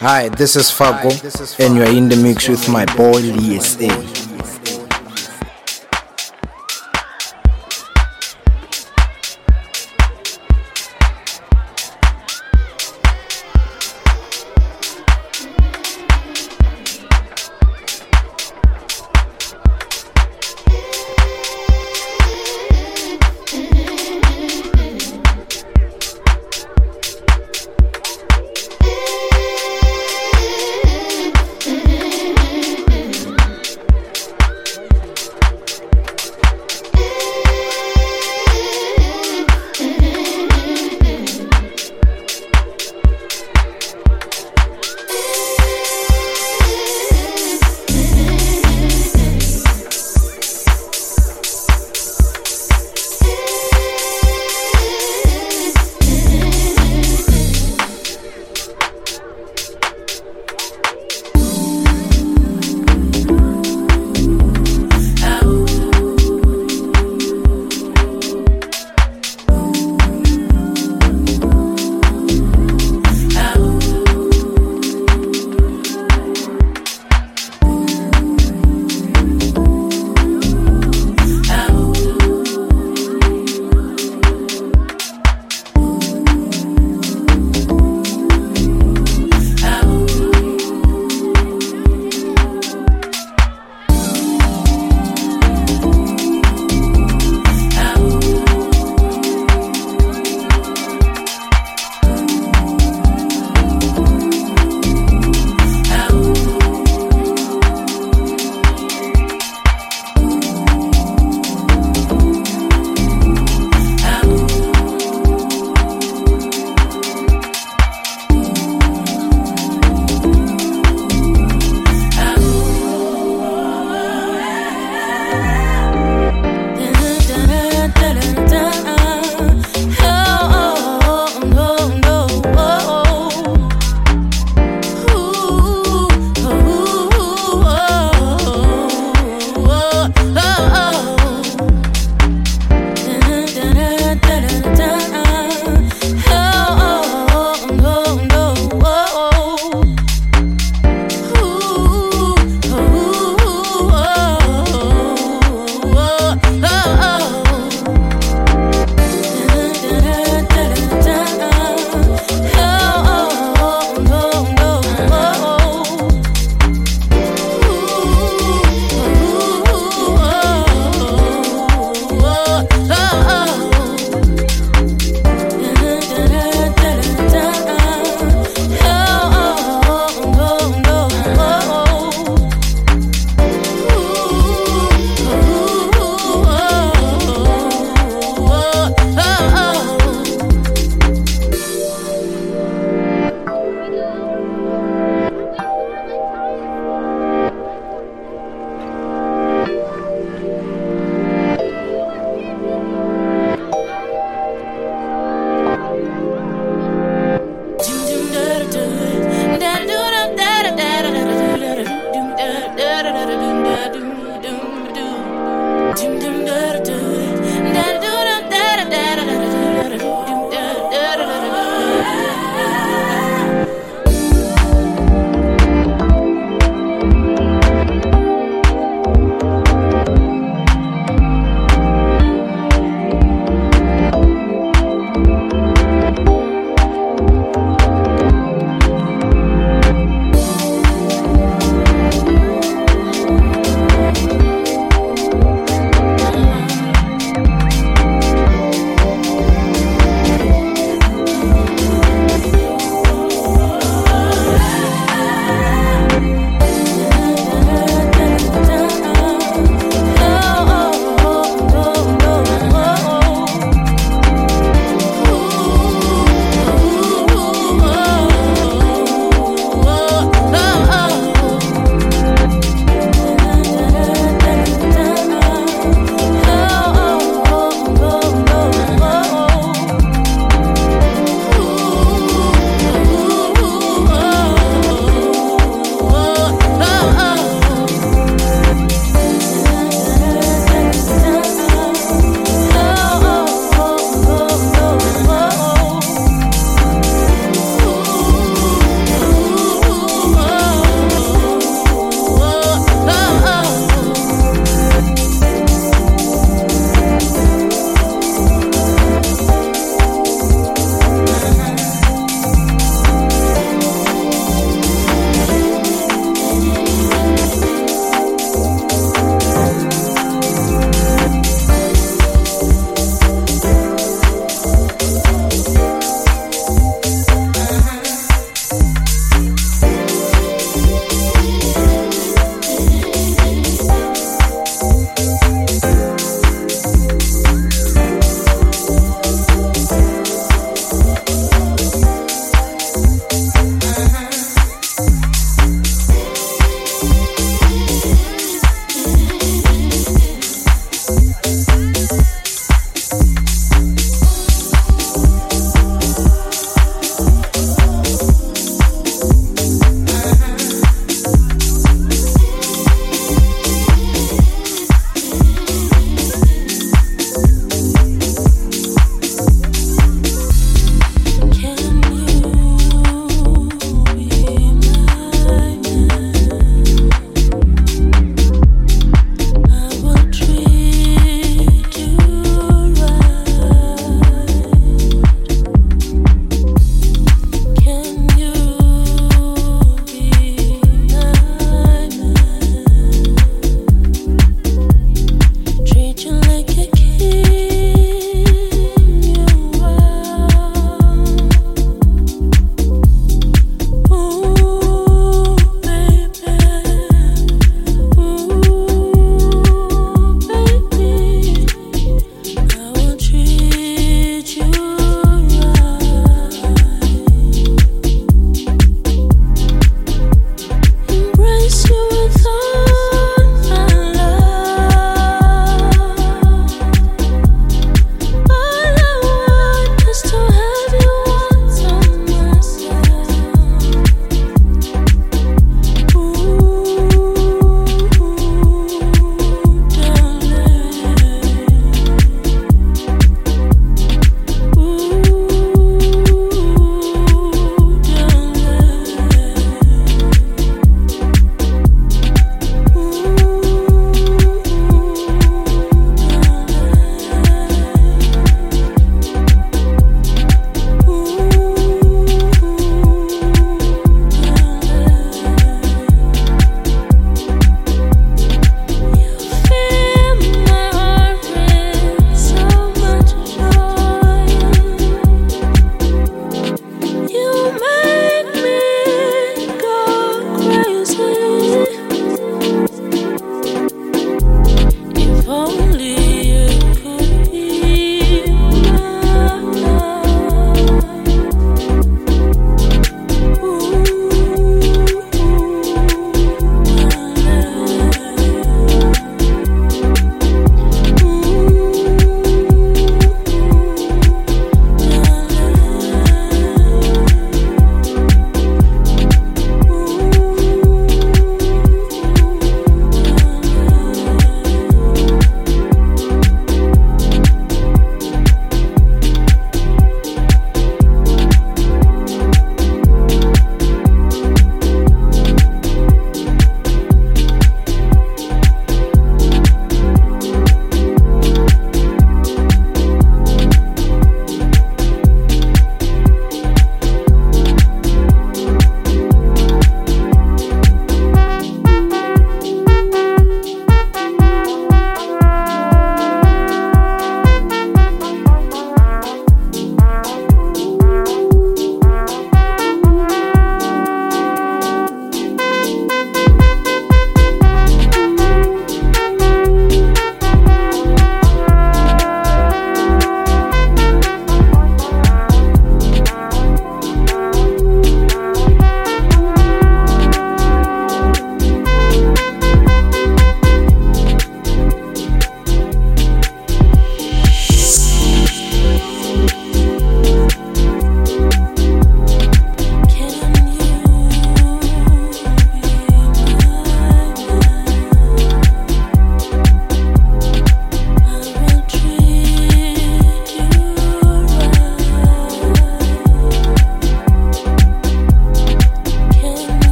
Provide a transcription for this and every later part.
Hi, this is Fago, and you're in the mix with my boy LeeSA.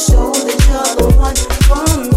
Show that you're the one for me.